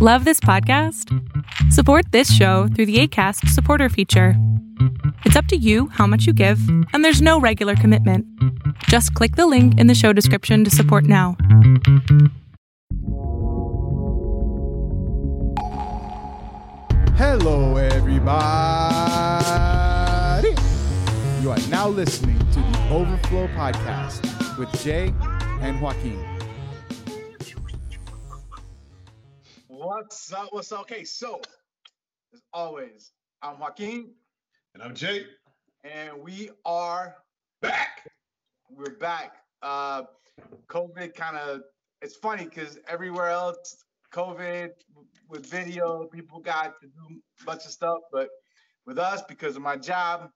Love this podcast? Support this show through the ACAST supporter feature. It's up to you how much you give, and there's no regular commitment. Just click the link in the show description to support now. Hello, everybody. You are now listening to the Overflow Podcast with Jay and Joaquin. What's up? What's up? Okay, so as always, I'm Joaquin, And I'm Jay. and we are back. We're back. Uh, COVID kind of it's funny because everywhere else, COVID with video, people got to do a bunch of stuff, but with us, because of my job,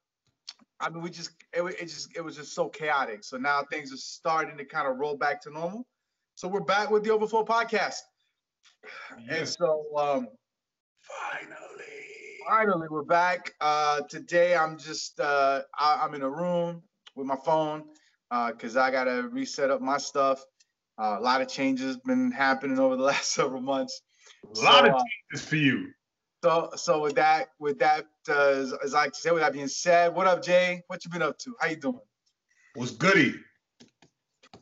I mean, we just it, it just it was just so chaotic. So now things are starting to kind of roll back to normal. So we're back with the Overflow podcast. And so um Finally. finally we're back. Uh today I'm just uh I, I'm in a room with my phone uh because I gotta reset up my stuff. Uh, a lot of changes been happening over the last several months. A lot So, of uh, changes for you. So so with that with that uh, as, as I say with that being said, what up Jay? What you been up to? How you doing? Was goody.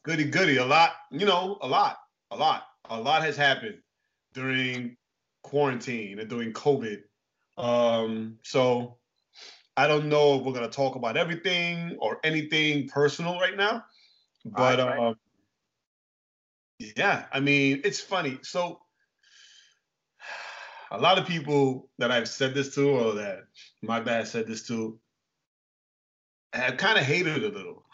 Goody, goody. A lot, you know, a lot, a lot, a lot has happened during quarantine and during COVID. Um, so I don't know if we're gonna talk about everything or anything personal right now. But Right, right. um, yeah, I mean, it's funny. So a lot of people that I've said this to or that my dad said this to have kind of hated it a little.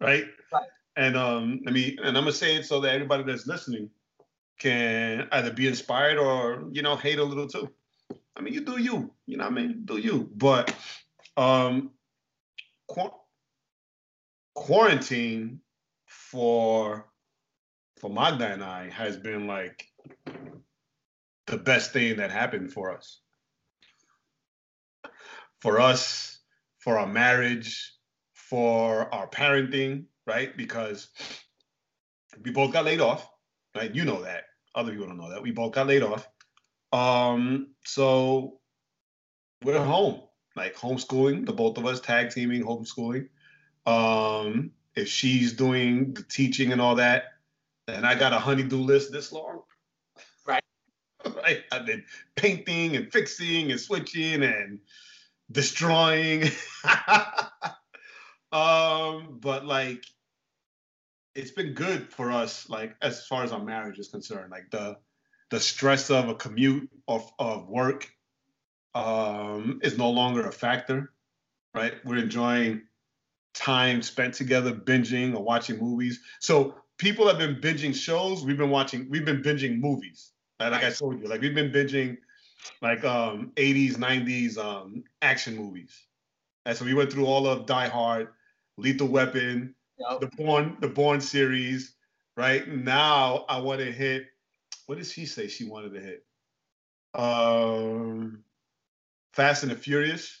Right? Right. And um, I mean, and I'm gonna say it so that everybody that's listening can either be inspired or you know hate a little too. I mean, you do you, you know what I mean? Do you? But um, qu- quarantine for for Magda and I has been like the best thing that happened for us. For us, for our marriage, for our parenting, right? Because we both got laid off, right? You know that. Other people don't know that. We both got laid off. Um, so we're home, like homeschooling, the both of us tag teaming homeschooling. Um, if she's doing the teaching and all that, and I got a honeydew list this long. Right. right. I've been painting and fixing and switching and destroying. um, but like it's been good for us, like as far as our marriage is concerned. Like the the stress of a commute of, of work um, is no longer a factor, right? We're enjoying time spent together, binging or watching movies. So people have been binging shows. We've been watching. We've been binging movies. Like, like I told you, like we've been binging like um 80s, 90s um action movies. And so we went through all of Die Hard, Lethal Weapon, Yep. the Bourne, the Bourne series. Right now, I want to hit. What did she say she wanted to hit? Um, Fast and the Furious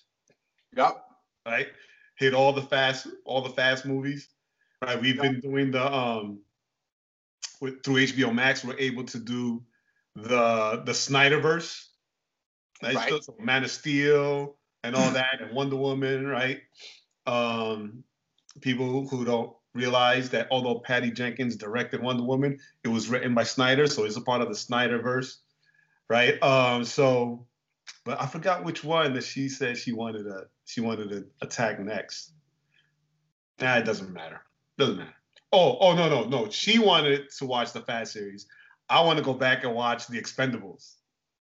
Yep. right? Hit all the fast, all the fast movies, right? We've been doing the um with through HBO Max, we're able to do the the Snyderverse, right? Right. So Man of Steel and all that, and Wonder Woman, right? Um, people who don't realize that although Patty Jenkins directed Wonder Woman, it was written by Snyder, so it's a part of the Snyderverse, right? Um, so but I forgot which one that she said she wanted to she wanted to attack next. Nah, it doesn't matter. Doesn't matter. Oh, oh no, no, no. She wanted to watch the Fast series. I want to go back and watch the Expendables.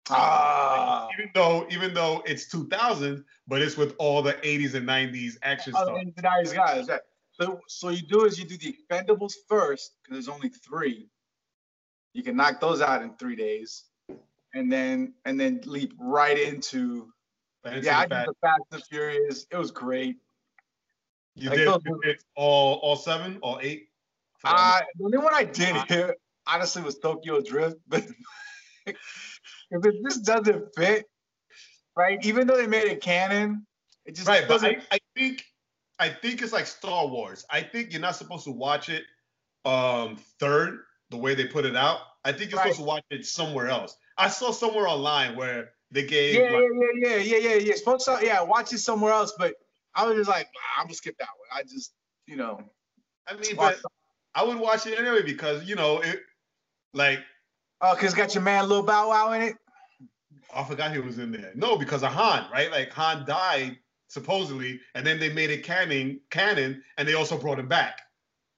Ah. Even though, even though it's 2000, but it's with all the 80s and 90s action Oh, stuff. and the nice guys, right. So so you do is you do the expendables first, because there's only three. You can knock those out in three days. And then and then leap right into yeah, I the did Fast- the Fast and Furious. It was great. you like did, those you did all all seven, all eight. Uh, the only one I did here, honestly, was Tokyo Drift, but if it just doesn't fit, right? Even though they made it canon, it just right, but doesn't. I, I think I think it's like Star Wars. I think you're not supposed to watch it um third the way they put it out. I think you're Right. supposed to watch it somewhere else. I saw somewhere online where they gave Yeah, like, yeah, yeah, yeah, yeah, yeah, yeah. Supposed to, yeah, watch it somewhere else. But I was just like, I'm gonna skip that one. I just, you know, I mean, but I would watch it anyway because you know it. Like oh, cause it's got your man Lil Bow Wow in it. I forgot he was in there. No, because of Han, right? Like Han died supposedly, and then they made it canon, canon, and they also brought him back.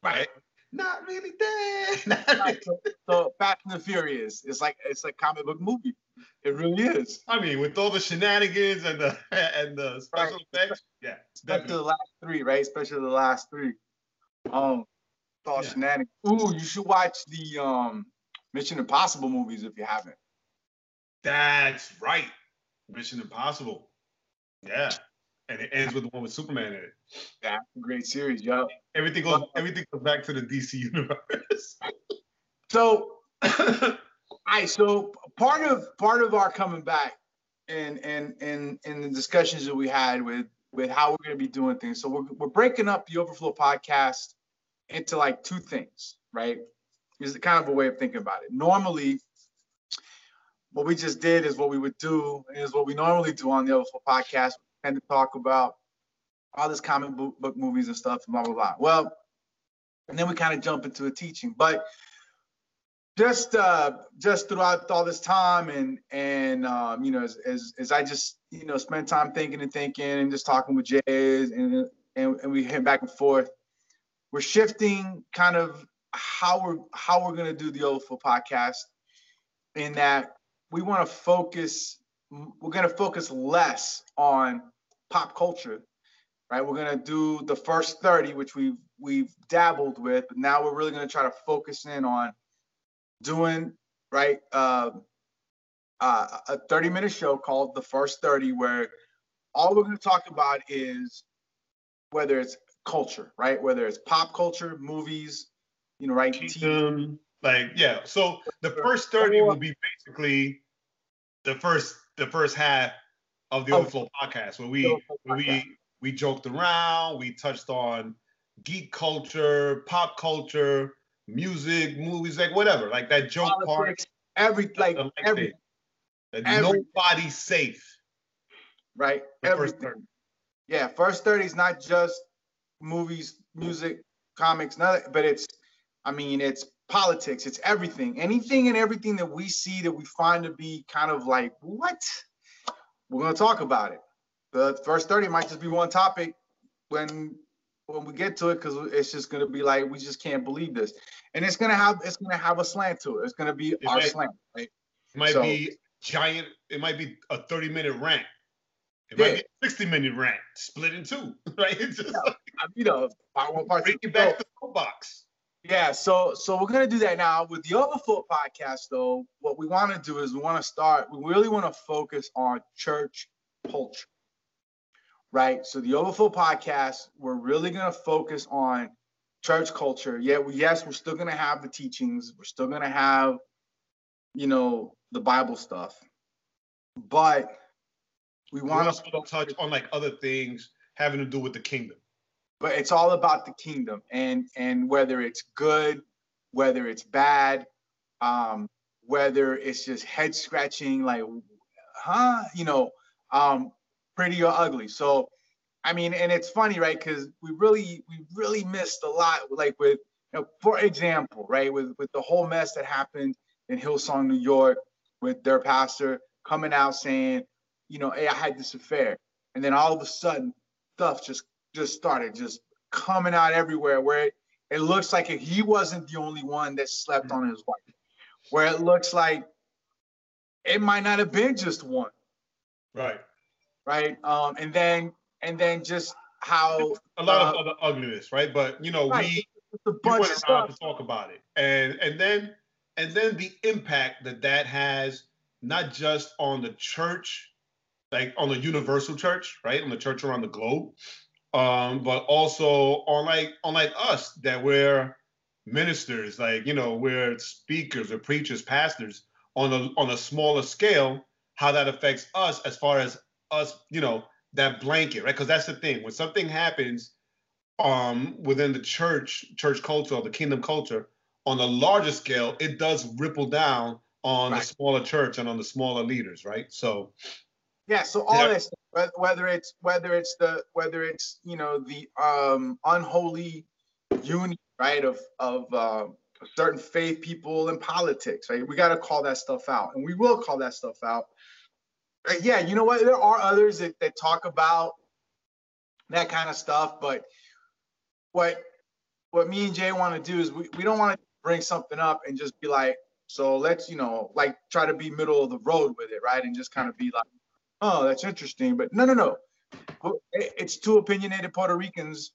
Right? Not really dead. Not really- so, so Fast and the Furious, it's like it's like comic book movie. It really is. I mean, with all the shenanigans and the and the special effects, yeah, Especially the last three, right? Especially the last three. Um, all Yeah. shenanigans. Ooh, you should watch the um Mission Impossible movies if you haven't. That's right. Mission Impossible. Yeah, and it ends with the one with Superman in it. Yeah, great series, yo. Everything goes. Everything goes back to the DC universe. So All right, so part of part of our coming back and and and and the discussions that we had with with how we're going to be doing things. So we're we're breaking up the Overflow podcast into like two things, right? Is kind of a way of thinking about it. Normally, what we just did is what we would do is what we normally do on the Overflow podcast. We tend to talk about all this comic book, movies and stuff, blah blah blah. Well, and then we kind of jump into a teaching, but just uh just throughout all this time and and um you know as, as as i just you know spend time thinking and thinking and just talking with jay and and, and we hit back and forth we're shifting kind of how we're how we're to do the overflow podcast in that we want to focus we're going to focus less on pop culture right? We're going to do the first 30 which we've we've dabbled with but now we're really going to try to focus in on doing right uh, uh, a 30 minute show called the first 30 where all we're going to talk about is whether it's culture right? Whether it's pop culture movies you know right like yeah. So the first thirty will be basically the first the first half of the Oh. Overflow podcast, where we where we we joked around, we touched on geek culture, pop culture, music, movies, like whatever, like that joke part. Every like every. Every- nobody's safe. right first 30. yeah first 30 is not just movies music comics nothing, but it's i mean it's politics it's everything anything and everything that we see that we find to be kind of like what we're going to talk about it the first 30 might just be one topic when when we get to it because it's just going to be like we just can't believe this and it's going to have it's going to have a slant to it it's going to be our might- slant right It might So- be giant. It might be a thirty minute rant. It Yeah. might be a sixty minute rant, split in two, right? It's just like you uh, know part one part two. bring it back to the box. Yeah, so so we're gonna do that now with the Overflow podcast. Though, what we want to do is we want to start. We really want to focus on church culture, right? So the Overflow podcast, we're really gonna focus on church culture. Yeah, we, yes, we're still gonna have the teachings. We're still gonna have, you know, the Bible stuff, but we want to touch on like other things having to do with the kingdom. But it's all about the kingdom and and whether it's good whether it's bad um whether it's just head scratching like huh? You know um pretty or ugly. So i mean and it's funny right? Because we really we really missed a lot like with you know, for example right with with the whole mess that happened in hillsong new york with their pastor coming out saying you know hey i had this affair. And then all of a sudden stuff just just started just coming out everywhere where it, it looks like he wasn't the only one that slept on his wife where it looks like it might not have been just one. Right. right? Um and then and then just how A lot of Uh, other ugliness, right? But you know, right, we just a we bunch went of around stuff. to talk about it, and and then and then the impact that that has not just on the church, like on the universal church, right, on the church around the globe, um, but also on like on like us that we're ministers, like you know, we're speakers or preachers, pastors on a on a smaller scale, how that affects us as far as us, you know, that blanket, right? Because that's the thing. When something happens um within the church church culture or the kingdom culture on a larger scale, it does ripple down on Right. the smaller church and on the smaller leaders, right? So Yeah, so all Yeah. this, whether it's whether it's the whether it's you know the um unholy union, right, of of uh, certain faith people in politics, right? We got to call that stuff out, and we will call that stuff out. Uh, yeah, you know what? There are others that, that talk about that kind of stuff, but what what me and Jay want to do is we, we don't want to bring something up and just be like, so let's you know like try to be middle of the road with it, right? And just kind of be like oh, that's interesting. But no, no, no. It's two opinionated Puerto Ricans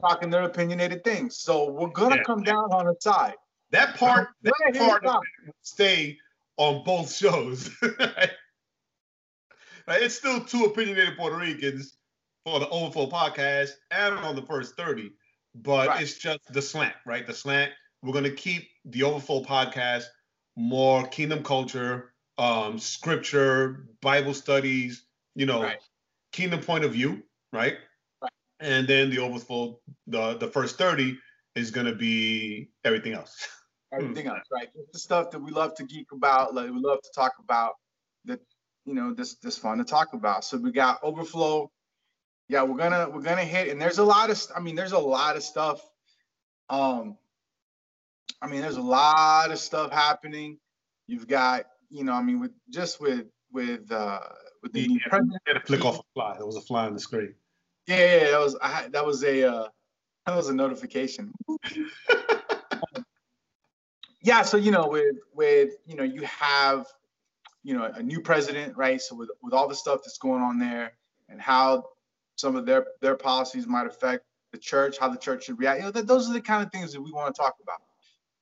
talking their opinionated things. So we're gonna Yeah. come down on the side. that part, that here's part of it will stay on both shows. Right, It's still two opinionated Puerto Ricans for the Overflow podcast and on the first 30, but Right. it's just the slant, right? The slant. We're gonna keep the Overflow podcast more kingdom culture, um, scripture, Bible studies, you know, Right. kingdom point of view, right? Right. And then the Overflow, the the first 30 is gonna be everything else. Everything else, right? Just the stuff that we love to geek about, like we love to talk about. That you know, this this fun to talk about. So we got overflow. Yeah, we're gonna we're gonna hit, and there's a lot of I mean, there's a lot of stuff. Um, I mean, there's a lot of stuff happening. You've got, you know, I mean, with just with with uh with the new Yeah. president. had to flick off a fly. There was a fly on the screen. Yeah, yeah, yeah, that was I that was a uh, that was a notification. yeah, so you know, with with you know, you have you know a new president, right? So with with all the stuff that's going on there and how some of their their policies might affect the church, how the church should react. You know, that, those are the kind of things that we want to talk about.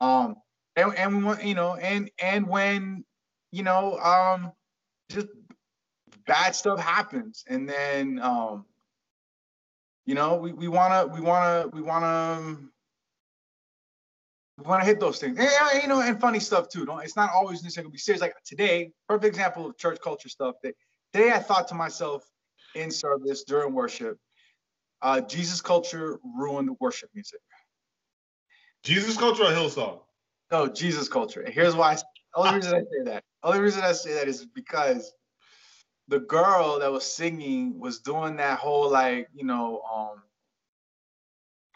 Um, and and we want you know, and and when you know, um, just bad stuff happens, and then um you know we, we want to we want to we want to we want to hit those things. And, you know and funny stuff too. Don't it's not always necessarily be serious. Like today perfect example of church culture stuff. That today i thought to myself in service during worship uh jesus culture ruined worship music. Jesus culture or Hillsong? no jesus culture. And here's why only reason i say that. Only reason i say that is because the girl that was singing was doing that whole like you know um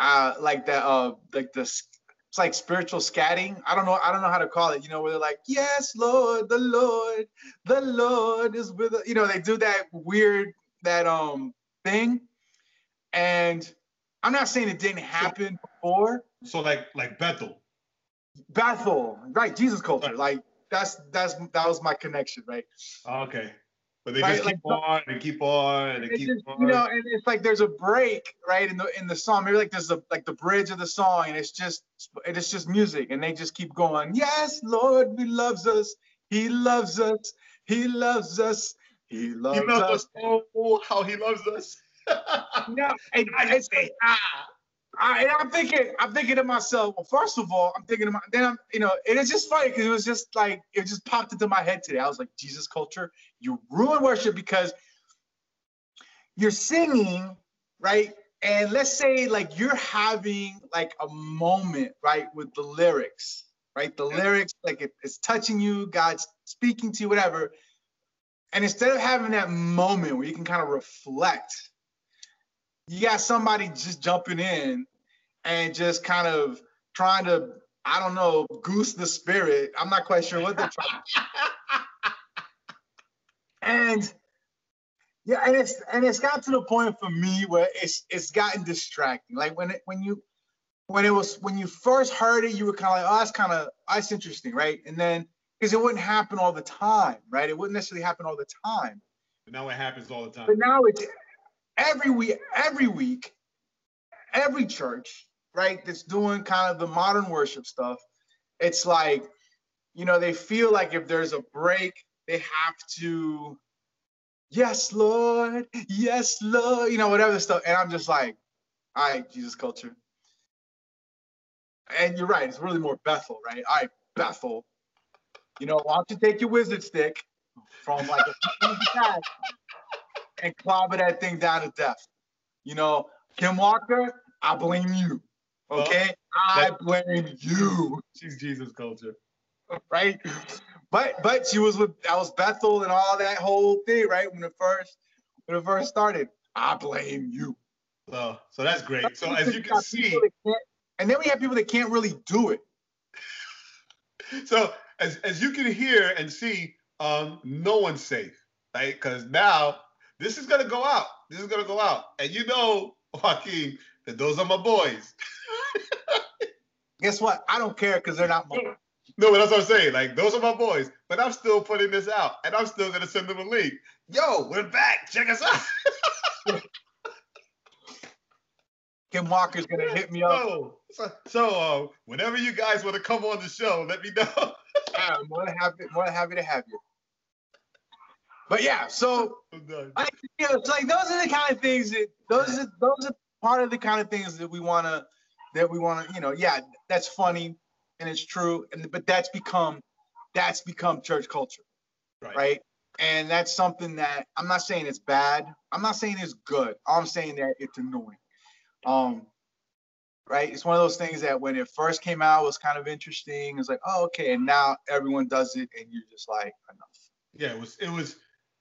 uh like that uh like this it's like spiritual scatting. I don't know i don't know how to call it you know where they're like yes lord the lord the lord is with us you know they do that weird that um thing. And i'm not saying it didn't happen before. So like like Bethel. Bethel right jesus culture like that's that's that was my connection right Okay. But they Right, just keep like- on and keep on and keep just, on. you know, and it's like there's a break right in the in the song. Maybe like there's a like the bridge of the song, and it's just it's just music, and they just keep going. Yes, Lord, He loves us. He loves us. He loves us. He loves, he loves us. us. Oh, how he loves us. No, and I just say, I, and I'm thinking, I'm thinking to myself. Well, first of all, I'm thinking to my, then I'm, you know, and it's just funny because it was just like it just popped into my head today. I was like, Jesus culture, you ruin worship because you're singing, right? And let's say like you're having like a moment, right, with the lyrics, right? The lyrics, like it, it's touching you, God's speaking to you, whatever. And instead of having that moment where you can kind of reflect, you got somebody just jumping in and just kind of trying to, I don't know, goose the spirit. I'm not quite sure what they're trying. and yeah, and it's and it's got to the point for me where it's it's gotten distracting. Like when it when you when it was when you first heard it, you were kind of like, oh, that's kind of that's interesting, right? And then because it wouldn't happen all the time, right? It wouldn't necessarily happen all the time. But now it happens all the time. But now it's every week, every week, every church, right, that's doing kind of the modern worship stuff. It's like, you know, they feel like if there's a break, they have to, yes, Lord, yes, Lord, you know, whatever the stuff. And I'm just like, all right, Jesus culture. And you're right, it's really more Bethel, right? All right, Bethel. You know, why don't you take your wizard stick from like a and clobber that thing down to death. You know, Kim Walker, I blame you. Okay, I blame you. She's Jesus culture. right? But but she was with I was Bethel and all that whole thing, right? When it first when it first started. I blame you. So, so that's great. So as you can see, that and then we have people that can't really do it. so as as you can hear and see, um, no one's safe, right? Because now this is gonna go out. This is gonna go out, and you know, Joaquin, that those are my boys. Guess what? I don't care because they're not my No, but that's what I'm saying. Like those are my boys, but I'm still putting this out, and I'm still gonna send them a link. Yo, we're back. Check us out. Kim Walker's gonna hit me up. So, so, so uh, whenever you guys want to come on the show, let me know. I'm more than happy, more than happy to have you. But yeah, so. I, you know, it's like those are the kind of things that those are those are part of the kind of things that we want to that we want to you know yeah that's funny and it's true and but that's become that's become church culture Right. right and that's something that i'm not saying it's bad i'm not saying it's good i'm saying that it's annoying um right it's one of those things that when it first came out was kind of interesting it's like oh okay and now everyone does it and you're just like enough Yeah, it was it was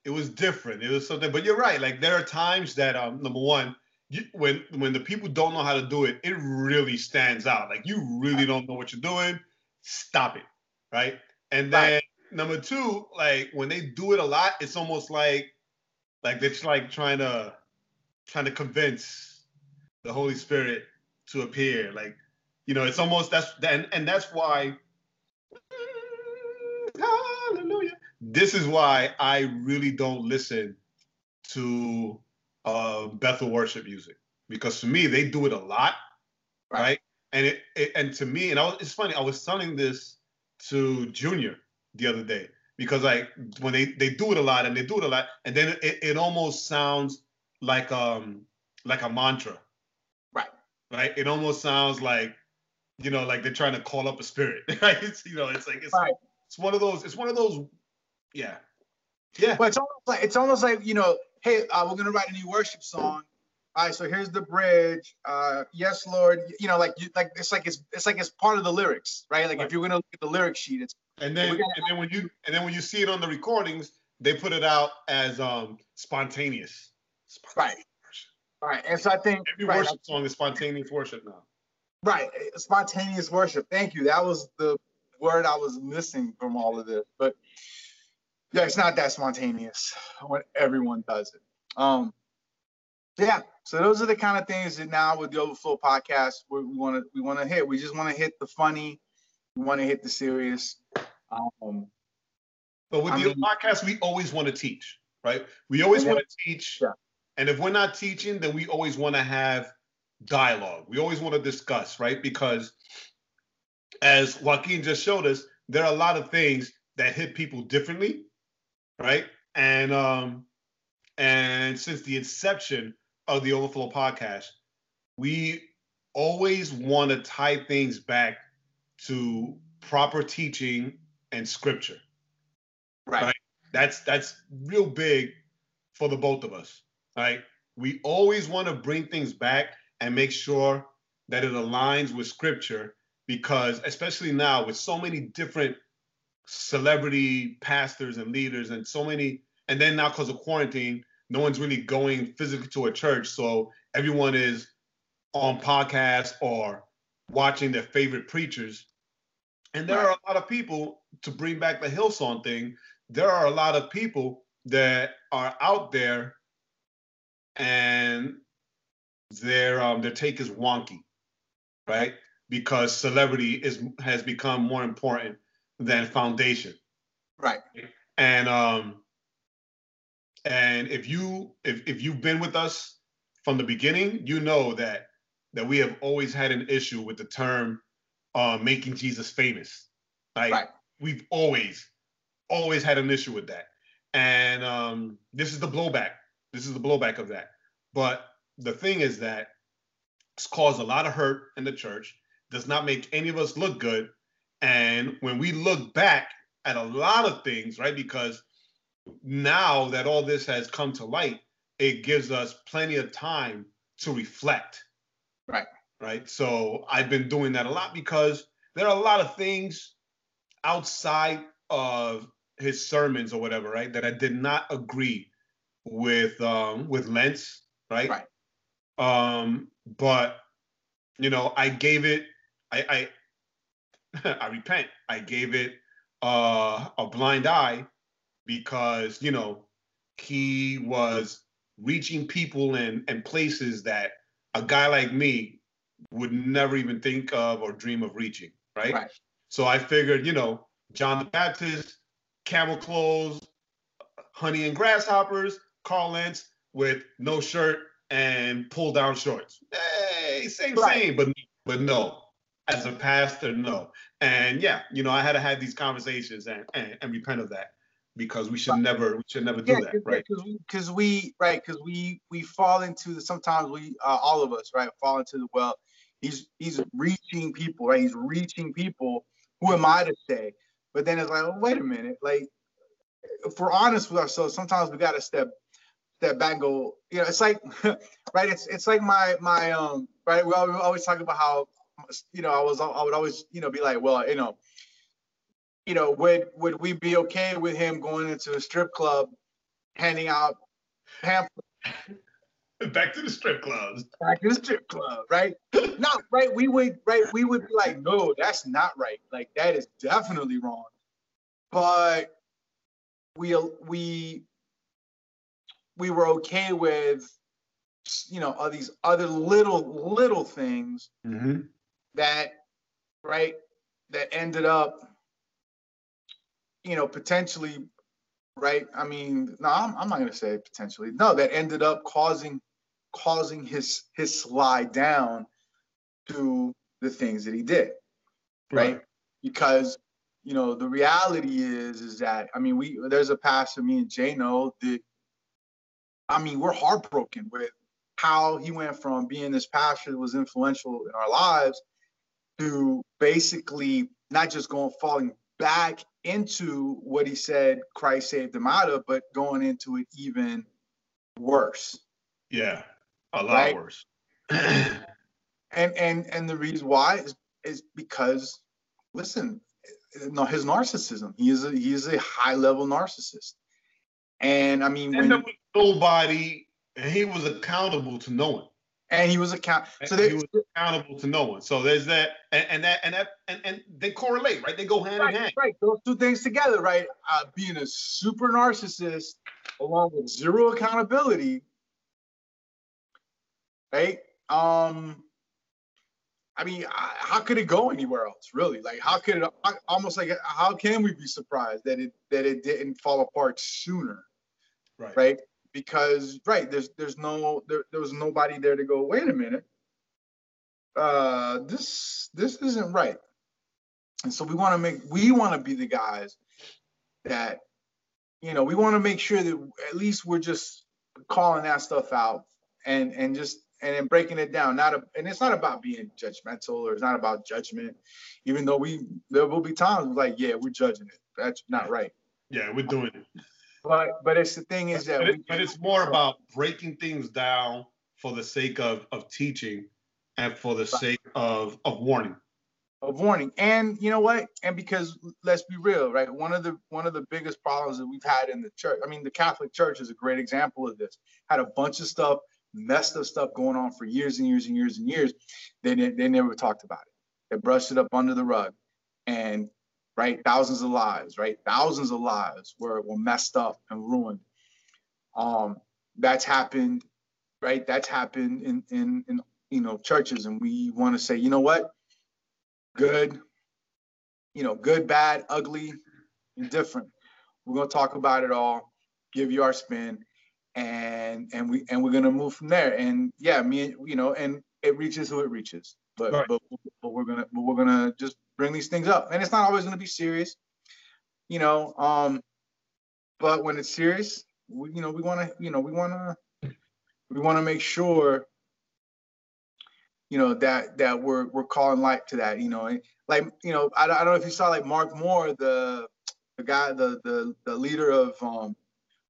it was different. It was something, but you're right. Like there are times that um number one, you, when when the people don't know how to do it, it really stands out. Like you really don't know what you're doing. Stop it, right? And then Right. number two, like when they do it a lot, it's almost like like it's like trying to trying to convince the Holy Spirit to appear. Like you know, it's almost that's and and that's why. This is why I really don't listen to uh, Bethel worship music because for me they do it a lot, right? Right. And it, it and to me, and I was, it's funny. I was telling this to Junior the other day because like when they they do it a lot and they do it a lot, and then it, it almost sounds like um like a mantra, Right. Right. It almost sounds like you know like they're trying to call up a spirit, right? It's, you know, it's like it's Right. it's one of those. It's one of those. Yeah. Yeah. But it's almost like it's almost like you know, hey, uh, we're gonna write a new worship song. All right, so here's the bridge. Uh, yes, Lord. You know, like you like it's like it's it's like it's part of the lyrics, right? Like Right. if you're gonna look at the lyric sheet, it's And then and then when you and then when you see it on the recordings, they put it out as um spontaneous. right, right. And so I think Every right, worship song is spontaneous worship now. right, spontaneous worship. Thank you. That was the word I was missing from all of this. But yeah, it's not that spontaneous when everyone does it. Um, yeah. So those are the kind of things that now with the Overflow podcast we want to we want to hit. We just want to hit the funny. We want to hit the serious. Um, But with I the mean- podcast, we always want to teach, right? We always want to teach. Yeah. And if we're not teaching, then we always want to have dialogue. We always want to discuss, right? Because as Joaquin just showed us, there are a lot of things that hit people differently, right? And um, and since the inception of the Overflow podcast, we always want to tie things back to proper teaching and scripture. right. Right. That's that's real big for the both of us. Right. We always want to bring things back and make sure that it aligns with scripture because especially now with so many different celebrity pastors and leaders and so many and then now because of quarantine no one's really going physically to a church. So everyone is on podcasts or watching their favorite preachers. And there are a lot of people to bring back the hillsong thing there are a lot of people that are out there and their um their take is wonky right? Because celebrity is has become more important than foundation. Right. and um and if you if if you've been with us from the beginning you know that that we have always had an issue with the term uh making jesus famous. Like Right. we've always always had an issue with that. And um this is the blowback. This is the blowback of that. But the thing is that it's caused a lot of hurt in the church. Does not make any of us look good and when we look back at a lot of things right because now that all this has come to light it gives us plenty of time to reflect Right. right? So I've been doing that a lot because there are a lot of things outside of his sermons or whatever, right, that I did not agree with um with Lentz, right? Right. Um, but you know, I gave it I I repent. I gave it uh a blind eye because, you know, he was reaching people and and places that a guy like me would never even think of or dream of reaching, right? Right. So I figured, you know, John the Baptist, camel clothes, honey and grasshoppers, Carl Lentz with no shirt and pull down shorts. Hey, same, Right. same, but but no. As a pastor, no. And yeah, you know, I had to have these conversations and and, and repent of that because we should never we should never do Yeah, that, right? because we, right because we we fall into the sometimes we uh, all of us right fall into the well he's he's reaching people right he's reaching people who am I to say but then it's like oh, wait a minute like if we're honest with ourselves sometimes we got to step step back and go you know it's like right it's it's like my my um right we always talk about how you know I was I would always you know be like well you know you know, would would we be okay with him going into a strip club, handing out pamphlets Back to the strip clubs. back in the strip club, right? no, right? We would, right? We would be like, no, that's not right. Like that is definitely wrong. But we we we were okay with, you know, all these other little little things Mm-hmm. That right that ended up you know potentially right i mean no i'm, I'm not going to say potentially no that ended up causing causing his his slide down to the things that he did right, because you know the reality is is that i mean we there's a pastor me and jay know that i mean we're heartbroken with how he went from being this pastor that was influential in our lives to basically not just going falling back into what he said Christ saved him out of, but going into it even worse. Yeah. A lot Right. worse. And and and the reason why is is because listen, no, his narcissism. He is a he is a high level narcissist. And I mean and when there was nobody, and he was accountable to no one. And he was account so he was accountable to no one. So there's that, and, and that, and that, and, and they correlate, right? They go hand in hand. right, those two things together, right? Uh, being a super narcissist along with zero accountability, right? Um, I mean, I- how could it go anywhere else, really? Like, how could it? I- Almost like, how can we be surprised that it that it didn't fall apart sooner, Right. right? Because, right, there's there's no there, there was nobody there to go. Wait a minute, uh, this this isn't right. And so we want to make we want to be the guys that you know we want to make sure that at least we're just calling that stuff out and and just and then breaking it down. Not a, and it's not about being judgmental or it's not about judgment. Even though we there will be times like yeah we're judging it. That's not right. Yeah, we're doing it. But but it's the thing is that But, it, but it's more about breaking things down for the sake of of teaching and for the sake of of warning. of warning. And you know what? And because let's be real, right? One of the one of the biggest problems that we've had in the church. I mean, the Catholic Church is a great example of this. Had a bunch of stuff, messed up stuff going on for years and years and years and years. They they never talked about it. They brushed it up under the rug, and right, thousands of lives, right, thousands of lives were were messed up and ruined. Um, that's happened, right? That's happened in in in you know churches, and we want to say, you know what? good, you know, good, bad, ugly, indifferent. We're gonna talk about it all, give you our spin, and and we and we're gonna move from there. And yeah, me, you know, and it reaches who it reaches. But Right. but but we're gonna but we're gonna just bring these things up, and it's not always gonna be serious, you know. Um, but when it's serious, we you know we wanna you know we wanna we wanna make sure you know that that we're we're calling light to that you know and like you know I, don't- I don't know if you saw like Mark Mohr the the guy the the, the leader of um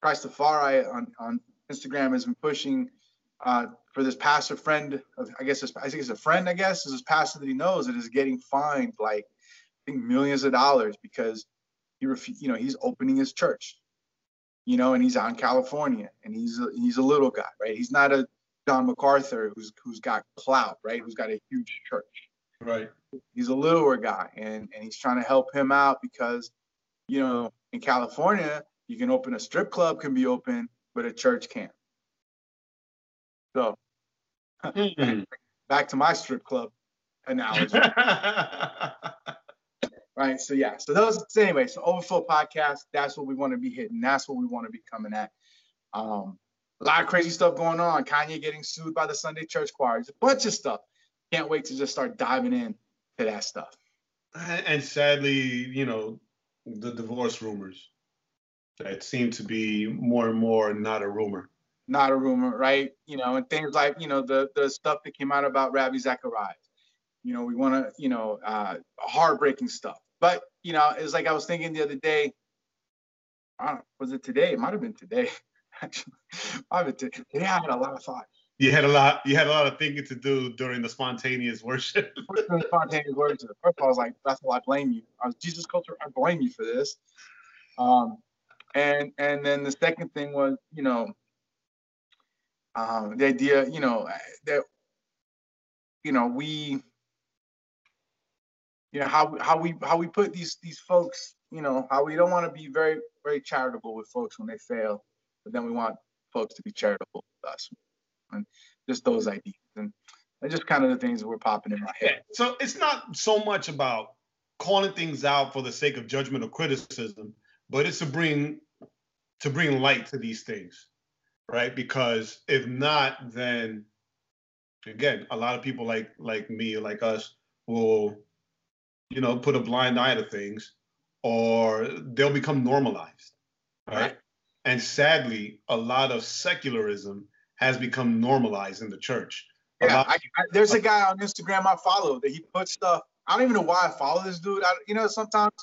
christafari on on instagram has been pushing uh, for this pastor friend, of, I guess I think it's a friend, I guess, is this pastor that he knows that is getting fined like I think millions of dollars because he refu- you know he's opening his church, you know, and he's on California and he's a, he's a little guy, right? He's not a John MacArthur who's who's got clout, right? Who's got a huge church. Right. He's a littler guy, and and he's trying to help him out because, you know, in California you can open a strip club can be open, but a church can't. So Hmm. back to my strip club analogy, right? So yeah, so those so anyway, so overflow podcast, that's what we want to be hitting. That's what we want to be coming at. Um, a lot of crazy stuff going on. Kanye getting sued by the Sunday church choir. There's a bunch of stuff. Can't wait to just start diving in to that stuff. and sadly, you know, the divorce rumors that seem to be more and more not a rumor. Not a rumor, right? You know, and things like, you know, the the stuff that came out about Ravi Zacharias. You know, we want to, you know, uh, heartbreaking stuff. But, you know, it's like I was thinking the other day, I don't, was it today? It might have been today. Actually, been today. I had a lot of thought. You had a lot. You had a lot of thinking to do during the spontaneous worship. First, the spontaneous words. First, of all, I was like, "That's why I blame you." I was Jesus culture. I blame you for this. Um, and and then the second thing was, you know, um, the idea, you know, that you know we, you know, how how we how we put these these folks, you know, how we don't want to be very very charitable with folks when they fail, but then we want folks to be charitable with us, and just those ideas and. and just kind of the things that were popping in my head. Yeah. So it's not so much about calling things out for the sake of judgment or criticism, but it's to bring to bring light to these things, right? Because if not, then again, a lot of people like like me, like us, will you know put a blind eye to things, or they'll become normalized, right? Right. And sadly, a lot of secularism has become normalized in the church. Yeah, lot- I, I, there's a guy on Instagram I follow that he puts stuff. I don't even know why I follow this dude. I, you know, sometimes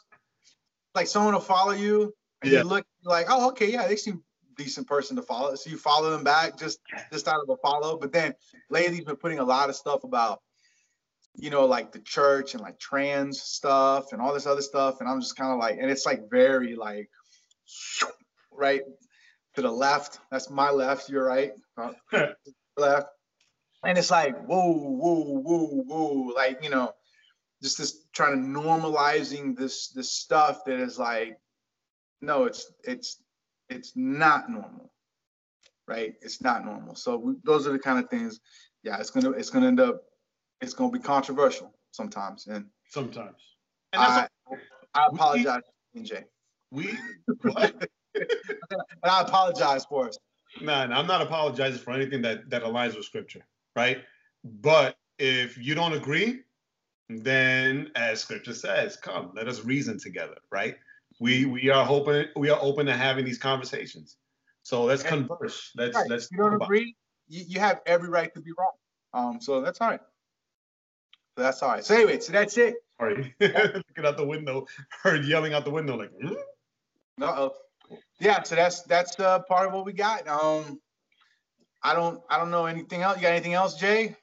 like someone will follow you and Yeah. you look like, oh, okay, yeah, they seem decent person to follow. So you follow them back just just out of a follow. But then lately he's been putting a lot of stuff about, you know, like the church and like trans stuff and all this other stuff. And I'm just kind of like, and it's like very like right to the left. That's my left. You're right. Left. And it's like, whoa, whoa, whoa, whoa. Like, you know, just this trying to normalizing this this stuff that is like, no, it's it's it's not normal. Right? It's not normal. So we, those are the kind of things, yeah, it's gonna it's gonna end up it's gonna be controversial sometimes. And sometimes. And that's I I we- apologize, NJ. we what? And I apologize for us. Nah, nah, I'm not apologizing for anything that that aligns with scripture, right? But if you don't agree, then as scripture says, come, let us reason together, right? We we are open we are open to having these conversations. So let's And- converse. Let's Right. let's you don't agree, you, you have every right to be wrong. Um, so that's all right. So that's all right. So anyway, so that's it. Sorry. Looking out the window, heard yelling out the window like, "Hmm?" Uh-oh. Yeah, so that's that's uh, part of what we got. Um, I don't I don't know anything else. You got anything else, Jay?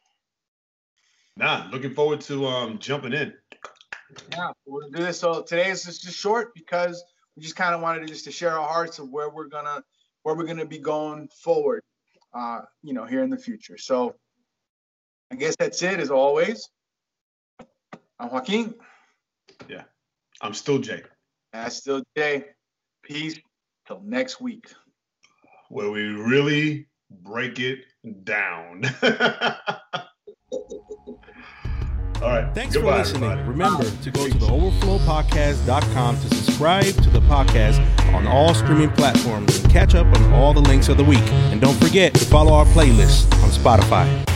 nah, looking forward to um jumping in. Yeah, we're gonna do this. So today is just short because we just kind of wanted to just to share our hearts of where we're gonna where we're gonna be going forward. Uh, you know, here in the future. So I guess that's it. As always, I'm Joaquin. Yeah, I'm still Jay, that's still Jay. Peace. Till next week. where we really break it down. All right. Thanks Goodbye, for listening. everybody. Remember to go to the overflowpodcast.com to subscribe to the podcast on all streaming platforms and catch up on all the links of the week. And don't forget to follow our playlist on Spotify.